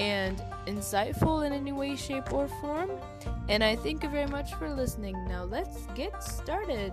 and insightful in any way, shape, or form. And I thank you very much for listening. Now let's get started.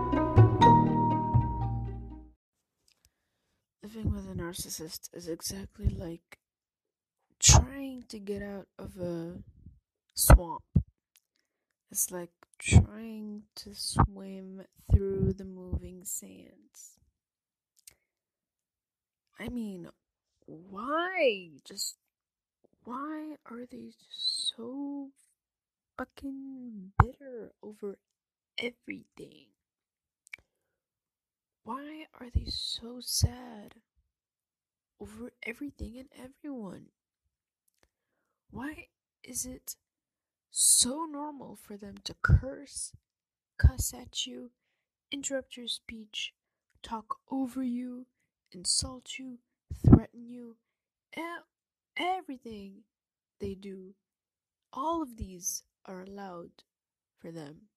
Living with a narcissist is exactly like trying to get out of a swamp. It's like trying to swim through the moving sands. I mean, why? Just why are they so fucking bitter over everything? Why are they so sad over everything and everyone? Why is it so normal for them to curse, cuss at you, interrupt your speech, talk over you, insult you, threaten you, and everything they do? All of these are allowed for them.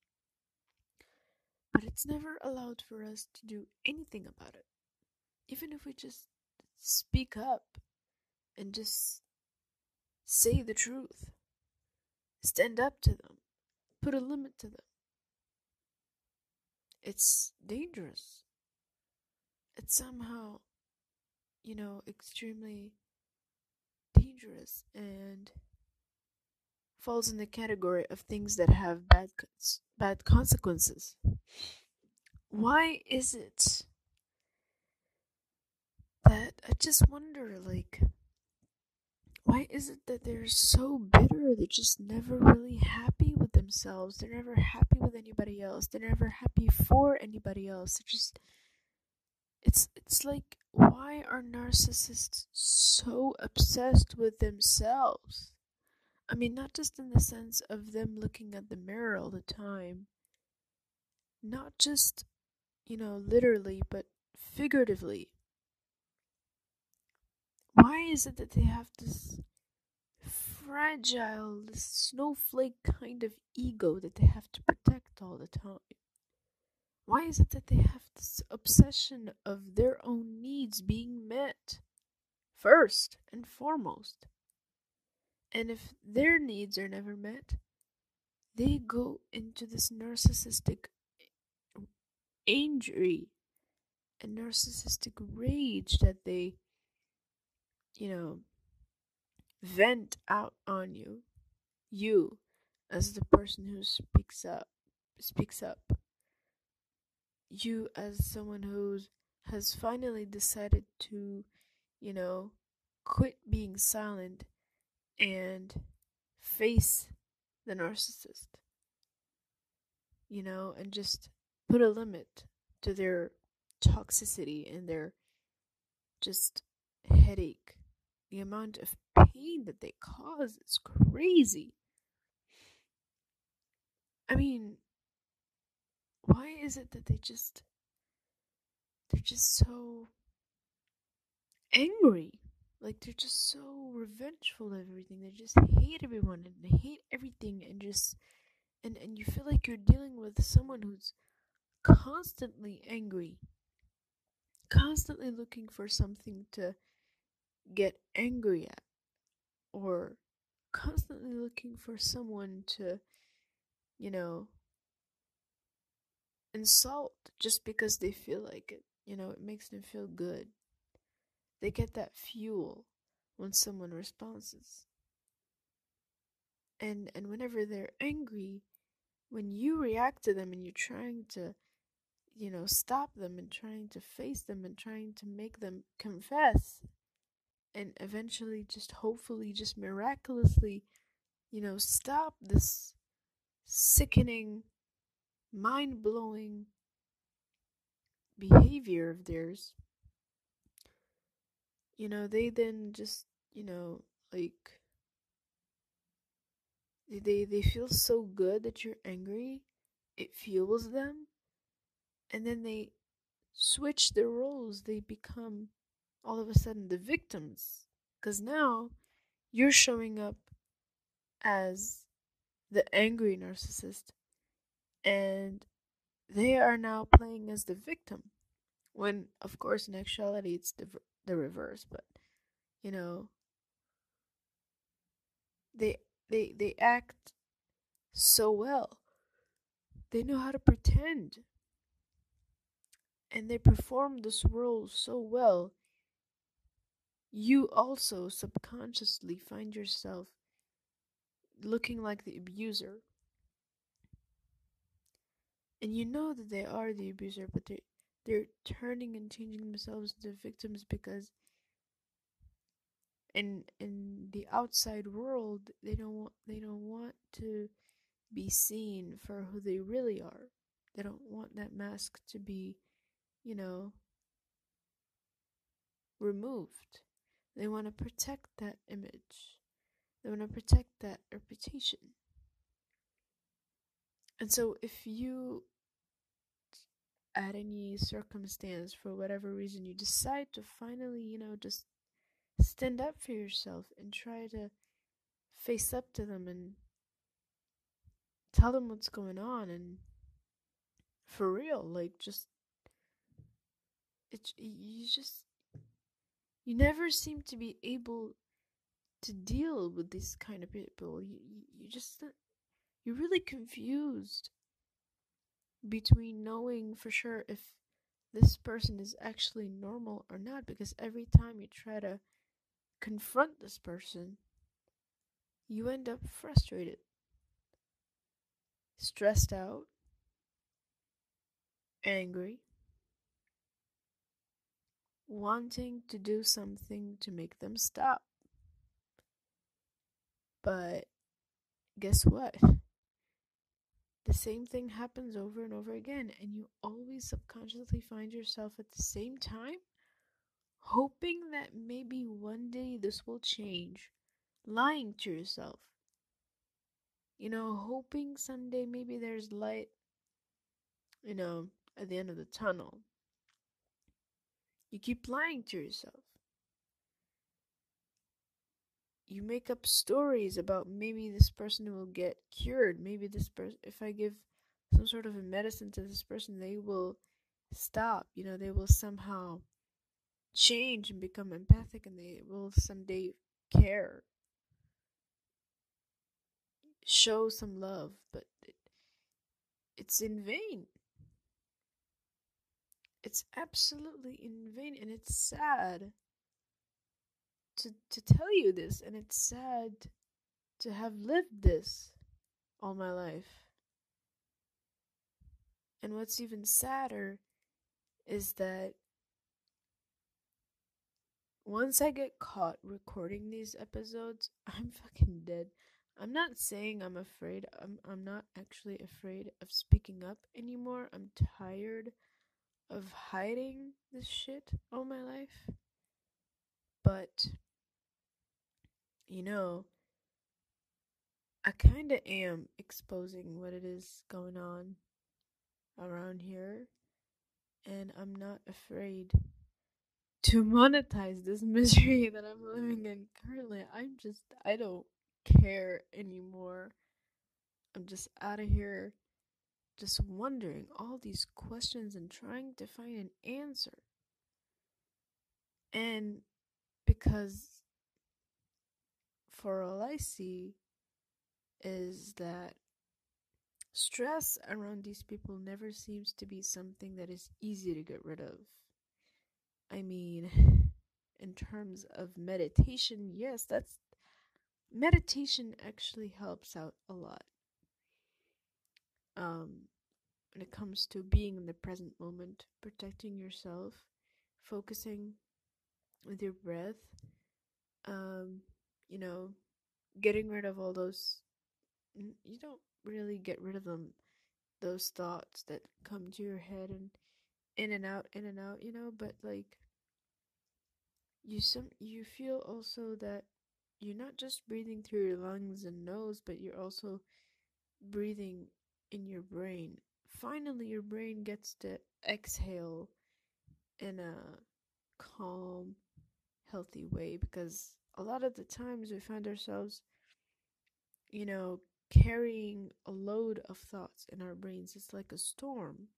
But it's never allowed for us to do anything about it. Even if we just speak up and just say the truth, stand up to them, put a limit to them. It's dangerous. It's somehow, you know, extremely dangerous and falls in the category of things that have bad bad consequences. Why is it that I just wonder like why is it that they're so bitter? They're just never really happy with themselves. They're never happy with anybody else. They're never happy for anybody else. They're just it's it's like why are narcissists so obsessed with themselves? I mean, not just in the sense of them looking at the mirror all the time, not just, you know, literally, but figuratively. Why is it that they have this fragile, this snowflake kind of ego that they have to protect all the time? Why is it that they have this obsession of their own needs being met first and foremost? And if their needs are never met, they go into this narcissistic eh, injury and narcissistic rage that they, you know, vent out on you. You, as the person who speaks up, speaks up. You, as someone who has finally decided to, you know, quit being silent and face the narcissist. You know, and just put a limit to their toxicity and their just headache. The amount of pain that they cause is crazy. I mean, why is it that they just they're just so angry like they're just so revengeful of everything. They just hate everyone and they hate everything and just and and you feel like you're dealing with someone who's constantly angry. Constantly looking for something to get angry at or constantly looking for someone to you know insult just because they feel like it. You know, it makes them feel good. They get that fuel when someone responds. And and whenever they're angry, when you react to them and you're trying to you know, stop them and trying to face them and trying to make them confess and eventually just hopefully just miraculously, you know, stop this sickening mind blowing behavior of theirs, you know, they then just, you know, like they they feel so good that you're angry. It fuels them. And then they switch their roles. They become all of a sudden the victims. Cuz now you're showing up as the angry narcissist and they are now playing as the victim when of course in actuality it's the the reverse but you know they they they act so well. They know how to pretend. And they perform this role so well you also subconsciously find yourself looking like the abuser. And you know that they are the abuser, but they they're turning and changing themselves into victims because in in the outside world they don't want they don't want to be seen for who they really are. They don't want that mask to be, you know, removed. They want to protect that image. They want to protect that reputation. And so if you at any circumstance, for whatever reason, you decide to finally, you know, just stand up for yourself and try to face up to them and tell them what's going on and for real, like just it you just you never seem to be able to deal with this kind of people. You you just uh, you're really confused between knowing for sure if this person is actually normal or not because every time you try to confront this person, you end up frustrated, stressed out, angry, wanting to do something to make them stop. But guess what? The same thing happens over and over again, and you always subconsciously find yourself at the same time hoping that maybe one day this will change, lying to yourself. You know, hoping someday maybe there's light, you know, at the end of the tunnel. You keep lying to yourself you make up stories about maybe this person will get cured. Maybe this person if i give some sort of a medicine to this person they will stop you know they will somehow change and become empathic and they will someday care. Show some love but it, it's in vain. It's absolutely in vain and it's sad to to tell you this and it's sad to have lived this all my life. And what's even sadder is that once I get caught recording these episodes, I'm fucking dead. I'm not saying I'm afraid. I'm I'm not actually afraid of speaking up anymore. I'm tired of hiding this shit all my life. But you know, I kind of am exposing what it is going on around here, and I'm not afraid to monetize this misery that I'm living in currently. I'm just, I don't care anymore. I'm just out of here, just wondering all these questions and trying to find an answer. And because for all I see is that stress around these people never seems to be something that is easy to get rid of. I mean, in terms of meditation, yes, that's meditation actually helps out a lot. Um, when it comes to being in the present moment, protecting yourself, focusing with your breath, um, you know, getting rid of all those. You don't really get rid of them, those thoughts that come to your head and in and out, in and out, you know, but like you some you feel also that you're not just breathing through your lungs and nose, but you're also breathing in your brain. Finally, your brain gets to exhale in a calm, healthy way because a lot of the times we find ourselves, you know, carrying a load of thoughts in our brains. It's like a storm.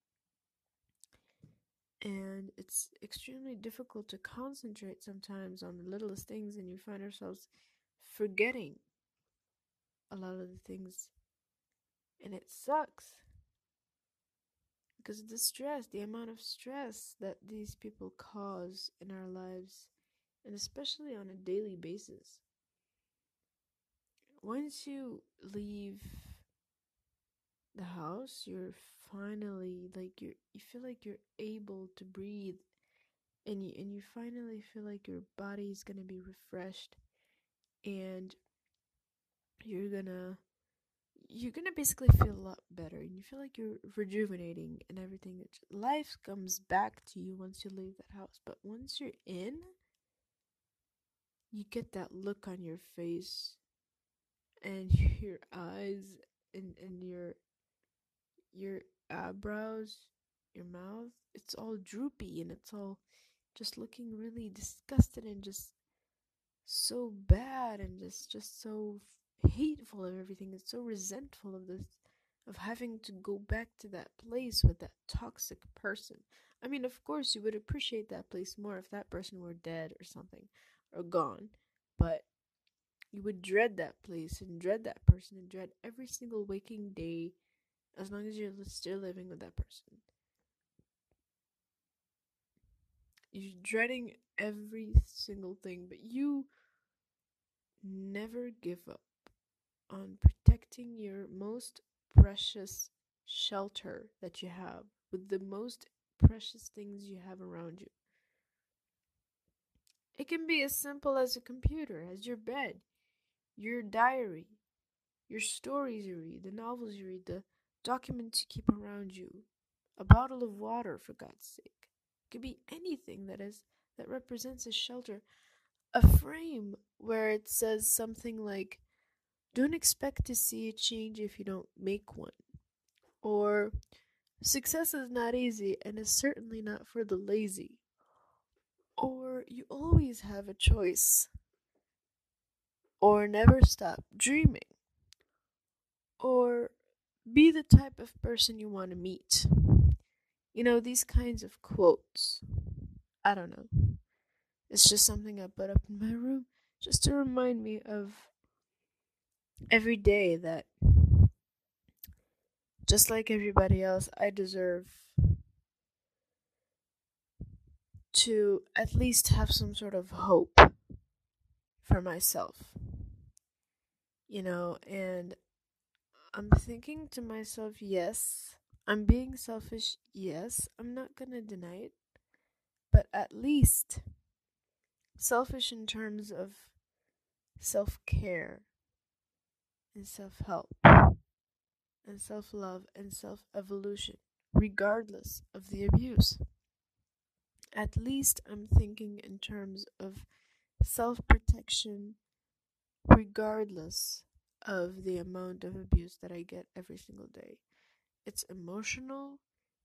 And it's extremely difficult to concentrate sometimes on the littlest things, and you find ourselves forgetting a lot of the things. And it sucks. Because of the stress, the amount of stress that these people cause in our lives, and especially on a daily basis. Once you leave the house, you're finally like you you feel like you're able to breathe and you and you finally feel like your body is going to be refreshed and you're gonna you're gonna basically feel a lot better and you feel like you're rejuvenating and everything life comes back to you once you leave that house but once you're in you get that look on your face and your eyes and, and your your eyebrows your mouth it's all droopy and it's all just looking really disgusted and just so bad and just just so hateful of everything and so resentful of this of having to go back to that place with that toxic person. I mean, of course, you would appreciate that place more if that person were dead or something or gone, but you would dread that place and dread that person and dread every single waking day as long as you're still living with that person. You're dreading every single thing, but you never give up on protecting your most precious shelter that you have with the most precious things you have around you. It can be as simple as a computer, as your bed, your diary, your stories you read, the novels you read, the documents you keep around you, a bottle of water for God's sake. It could be anything that is that represents a shelter, a frame where it says something like don't expect to see a change if you don't make one. Or success is not easy and is certainly not for the lazy. Or you always have a choice. Or never stop dreaming. Or be the type of person you want to meet. You know, these kinds of quotes. I don't know. It's just something I put up in my room just to remind me of every day that just like everybody else, I deserve to at least have some sort of hope for myself. You know, and I'm thinking to myself, yes, I'm being selfish, yes, I'm not gonna deny it, but at least selfish in terms of self care and self help and self love and self evolution, regardless of the abuse at least I'm thinking in terms of self protection, regardless of the amount of abuse that I get every single day. It's emotional,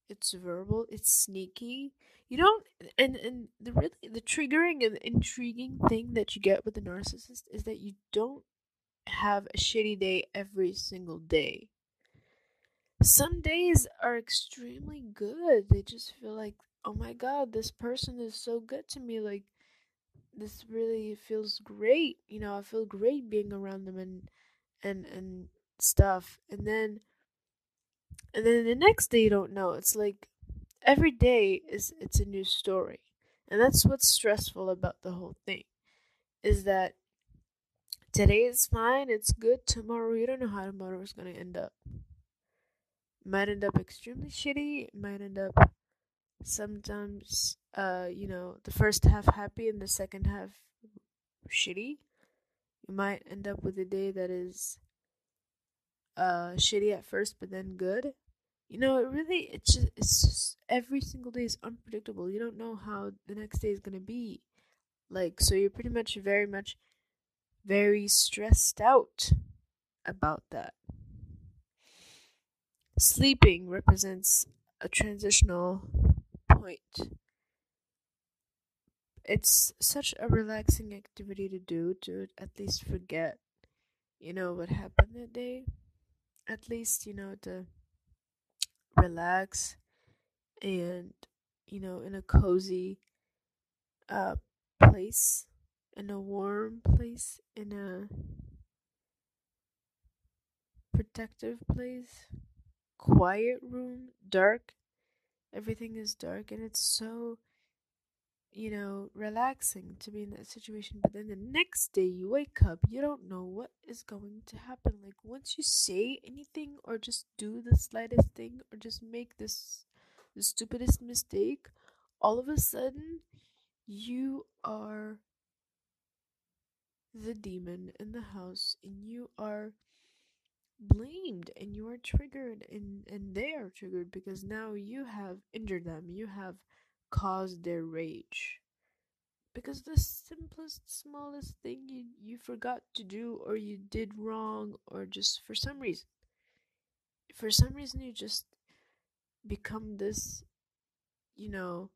it's verbal, it's sneaky. You don't and and the really the triggering and intriguing thing that you get with the narcissist is that you don't have a shitty day every single day. Some days are extremely good. They just feel like, "Oh my god, this person is so good to me." Like this really feels great. You know, I feel great being around them and and and stuff. And then and then the next day you don't know. It's like every day is it's a new story. And that's what's stressful about the whole thing. Is that today is fine, it's good, tomorrow you don't know how tomorrow is gonna end up. might end up extremely shitty, might end up sometimes uh, you know, the first half happy and the second half shitty. You might end up with a day that is uh shitty at first but then good. You know, it really it's just it's just every single day is unpredictable. You don't know how the next day is gonna be. Like so you're pretty much very much very stressed out about that. Sleeping represents a transitional point. It's such a relaxing activity to do to at least forget you know what happened that day. At least you know to relax and you know in a cozy uh place in a warm place in a protective place quiet room dark everything is dark and it's so you know, relaxing to be in that situation. But then the next day you wake up, you don't know what is going to happen. Like once you say anything or just do the slightest thing or just make this the stupidest mistake, all of a sudden you are the demon in the house and you are blamed and you are triggered and and they are triggered because now you have injured them you have caused their rage. Because the simplest, smallest thing you, you forgot to do, or you did wrong, or just for some reason, for some reason, you just become this, you know,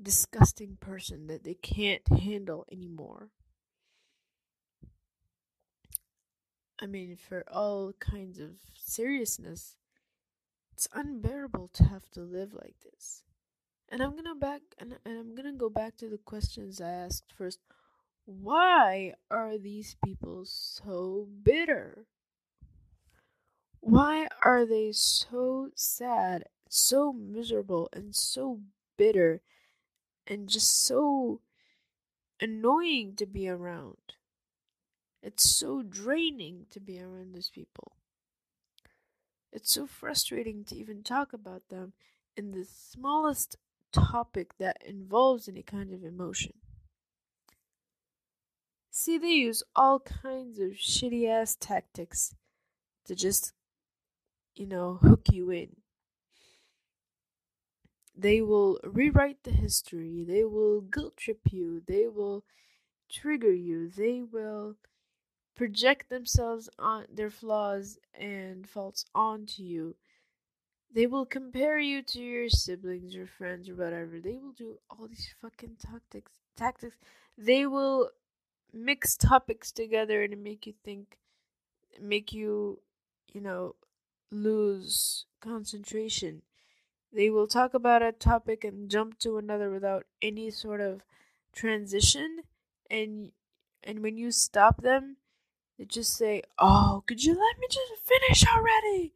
disgusting person that they can't handle anymore. I mean, for all kinds of seriousness, it's unbearable to have to live like this. And I'm gonna back and, and I'm gonna go back to the questions I asked first. Why are these people so bitter? Why are they so sad, so miserable, and so bitter, and just so annoying to be around? It's so draining to be around these people. It's so frustrating to even talk about them in the smallest topic that involves any kind of emotion. See, they use all kinds of shitty ass tactics to just, you know, hook you in. They will rewrite the history, they will guilt trip you, they will trigger you, they will project themselves on their flaws and faults onto you they will compare you to your siblings your friends or whatever. They will do all these fucking tactics. Tactics. They will mix topics together and make you think, make you, you know, lose concentration. They will talk about a topic and jump to another without any sort of transition, and and when you stop them, they just say, "Oh, could you let me just finish already?"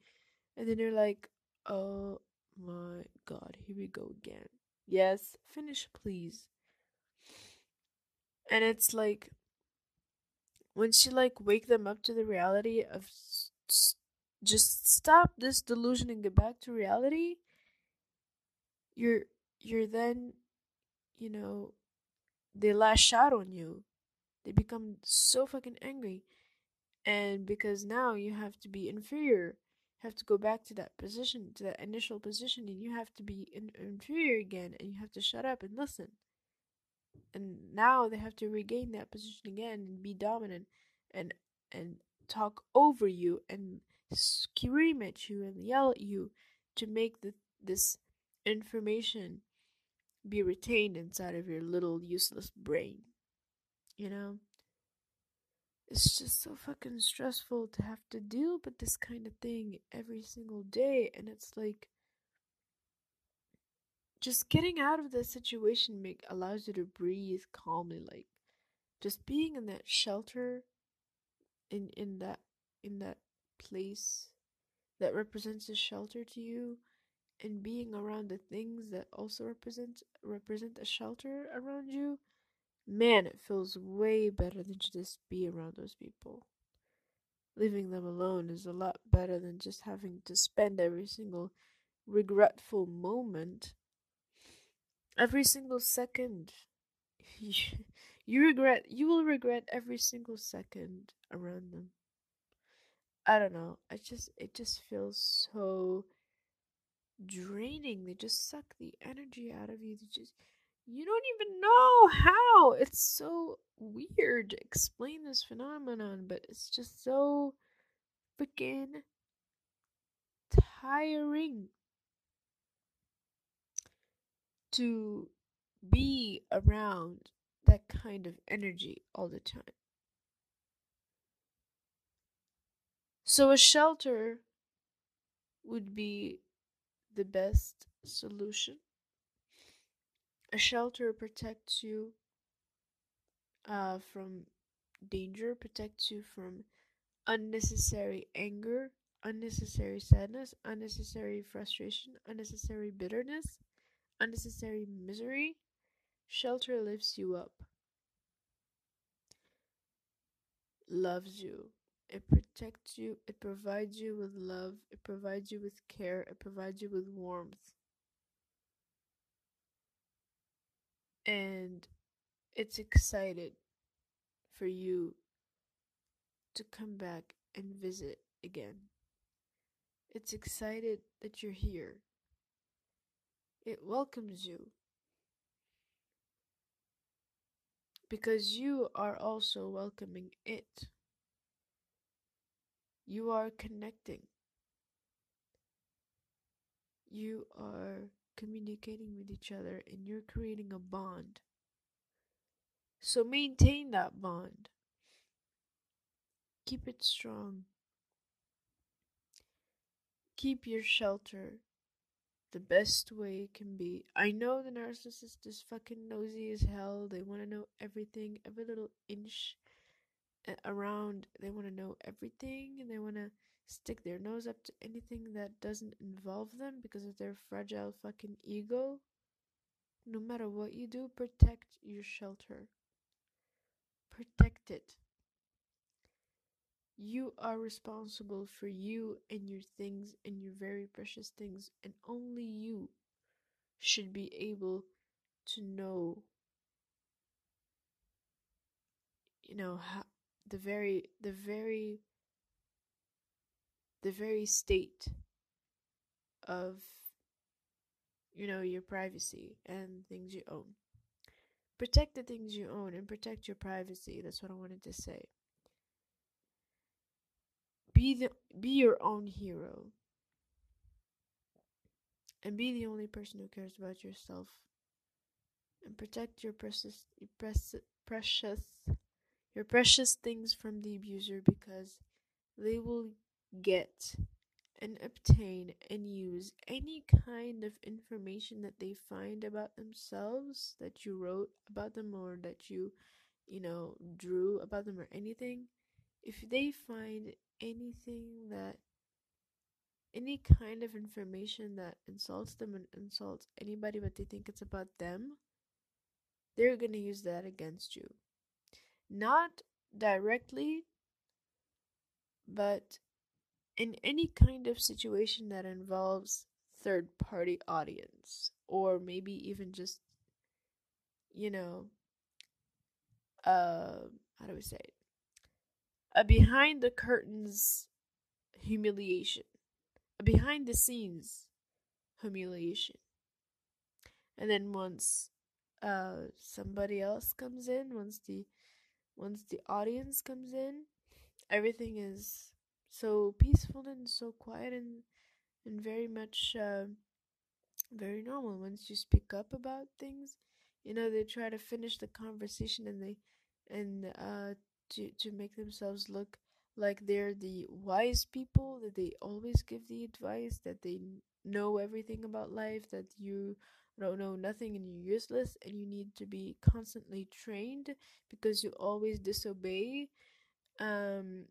And then you're like, Oh my god, here we go again. Yes, finish, please. And it's like, once you like wake them up to the reality of s- just stop this delusion and get back to reality, you're you're then, you know, they lash out on you. They become so fucking angry. And because now you have to be inferior you have to go back to that position, to that initial position, and you have to be in, inferior again, and you have to shut up and listen. And now they have to regain that position again and be dominant, and and talk over you and scream at you and yell at you to make the this information be retained inside of your little useless brain. You know? It's just so fucking stressful to have to deal with this kind of thing every single day. And it's like, just getting out of the situation make allows you to breathe calmly like just being in that shelter in in that in that place that represents a shelter to you and being around the things that also represent represent a shelter around you man it feels way better than to just be around those people. Leaving them alone is a lot better than just having to spend every single regretful moment. Every single second. You regret you will regret every single second around them. I don't know. I just it just feels so draining. They just suck the energy out of you. They just you don't even know how it's so weird to explain this phenomenon but it's just so freaking tiring to be around that kind of energy all the time. So, a shelter would be the best solution. A shelter protects you uh, from danger, protects you from unnecessary anger, unnecessary sadness, unnecessary frustration, unnecessary bitterness unnecessary misery, shelter lifts you up, loves you, it protects you, it provides you with love, it provides you with care, it provides you with warmth. And it's excited for you to come back and visit again. It's excited that you're here. It welcomes you. Because you are also welcoming it. You are connecting. You are communicating with each other and you're creating a bond. So maintain that bond. Keep it strong. Keep your shelter the best way it can be. I know the narcissist is fucking nosy as hell. They want to know everything, every little inch eh, around. They want to know everything and they want to stick their nose up to anything that doesn't involve them because of their fragile fucking ego. No matter what you do, protect your shelter. Protect it. You are responsible for you and your things and your very precious things, and only you should be able to know, you know, how, the very, the very, the very state of, you know, your privacy and things you own. Protect the things you own and protect your privacy. That's what I wanted to say be the be your own hero and be the only person who cares about yourself and protect your precious your precious your precious things from the abuser because they will get and obtain and use any kind of information that they find about themselves that you wrote about them or that you you know drew about them or anything if they find anything that any kind of information that insults them and insults anybody but they think it's about them, they're going to use that against you. Not directly, but in any kind of situation that involves third party audience or maybe even just you know uh how do we say it a behind the curtains humiliation, a behind the scenes humiliation. And then once uh somebody else comes in, once the once the audience comes in, everything is so peaceful and so quiet and and very much uh, very normal. Once you speak up about things, you know they try to finish the conversation and they and uh to to make themselves look like they're the wise people that they always give the advice that they know everything about life that you don't know nothing and you're useless and you need to be constantly trained because you always disobey um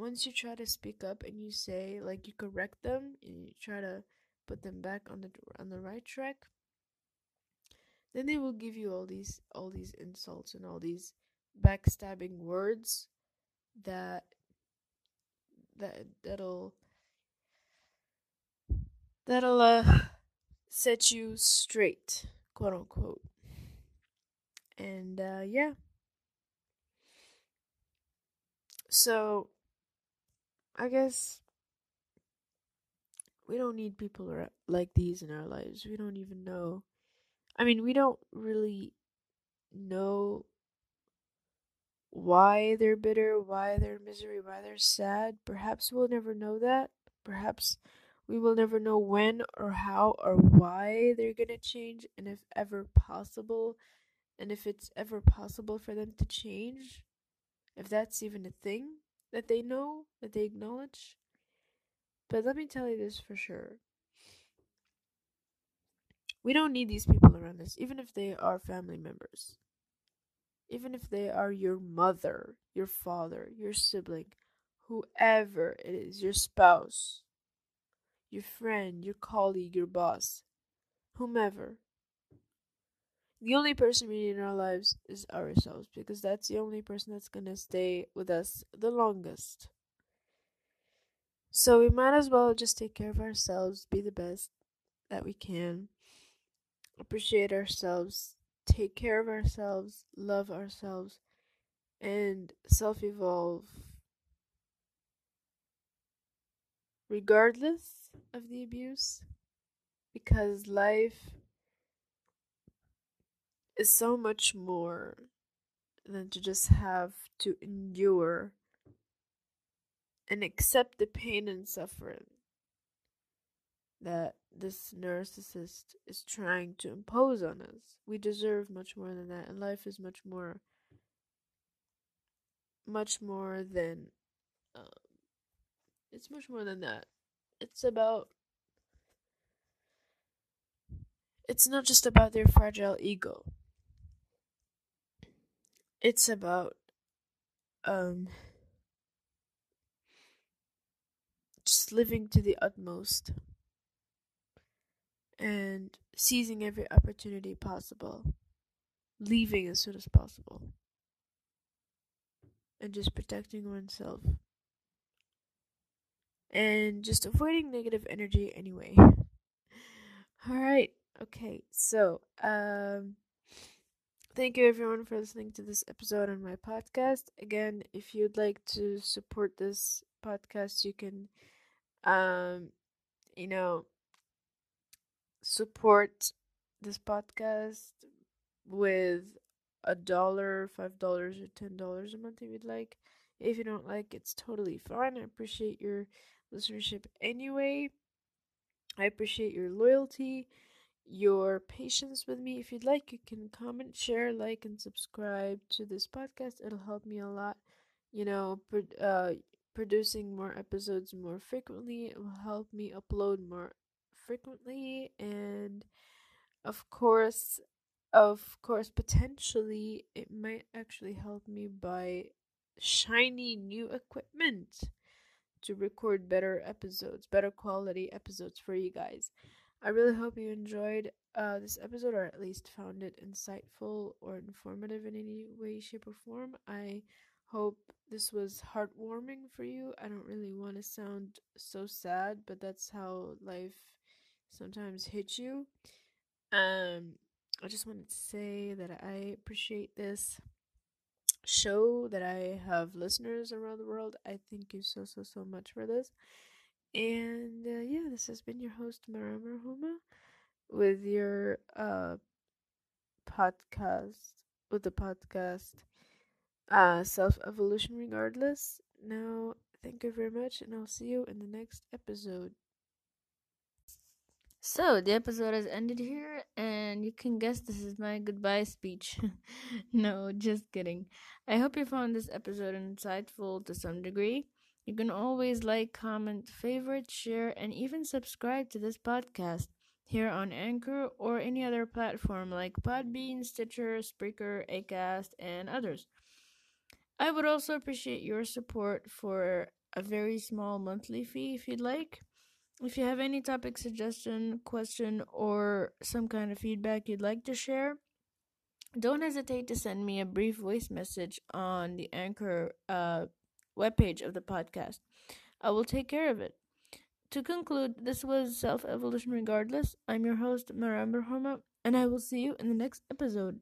once you try to speak up and you say like you correct them and you try to put them back on the on the right track then they will give you all these all these insults and all these backstabbing words that that that'll that'll uh set you straight, quote unquote. And uh yeah. So I guess we don't need people like these in our lives. We don't even know. I mean, we don't really know why they're bitter, why they're misery, why they're sad. Perhaps we'll never know that. Perhaps we will never know when or how or why they're gonna change, and if ever possible, and if it's ever possible for them to change. If that's even a thing that they know, that they acknowledge. But let me tell you this for sure. We don't need these people around us, even if they are family members even if they are your mother, your father, your sibling, whoever it is, your spouse, your friend, your colleague, your boss, whomever. The only person we need in our lives is ourselves because that's the only person that's gonna stay with us the longest. So we might as well just take care of ourselves, be the best that we can, appreciate ourselves, take care of ourselves, love ourselves, and self evolve regardless of the abuse because life is so much more than to just have to endure and accept the pain and suffering that this narcissist is trying to impose on us. We deserve much more than that, and life is much more, much more than, um, it's much more than that. It's about, it's not just about their fragile ego. It's about, um, just living to the utmost and seizing every opportunity possible, leaving as soon as possible, and just protecting oneself, and just avoiding negative energy anyway. All right, okay, so um, thank you everyone for listening to this episode on my podcast. Again, if you'd like to support this podcast, you can, um, you know support this podcast with a dollar, five dollars, or ten dollars a month if you'd like. If you don't like, it's totally fine. I appreciate your listenership anyway. I appreciate your loyalty, your patience with me. If you'd like, you can comment, share, like, and subscribe to this podcast. It'll help me a lot. You know, uh, producing more episodes more frequently. It will help me upload more frequently and of course of course potentially it might actually help me buy shiny new equipment to record better episodes better quality episodes for you guys i really hope you enjoyed uh, this episode or at least found it insightful or informative in any way shape or form i hope this was heartwarming for you i don't really want to sound so sad but that's how life sometimes hits you. Um, I just wanted to say that I appreciate this show, that I have listeners around the world. I thank you so, so, so much for this. And uh, yeah, this has been your host, Mara Marhuma, with your uh, podcast, with the podcast uh, Self Evolution Regardless. Now, thank you very much, and I'll see you in the next episode. So, the episode has ended here, and you can guess this is my goodbye speech. no, just kidding. I hope you found this episode insightful to some degree. You can always like, comment, favorite, share, and even subscribe to this podcast here on Anchor or any other platform like Podbean, Stitcher, Spreaker, Acast, and others. I would also appreciate your support for a very small monthly fee if you'd like. If you have any topic suggestion, question, or some kind of feedback you'd like to share, don't hesitate to send me a brief voice message on the Anchor uh, webpage of the podcast. I will take care of it. To conclude, this was Self Evolution Regardless. I'm your host, Maram and I will see you in the next episode.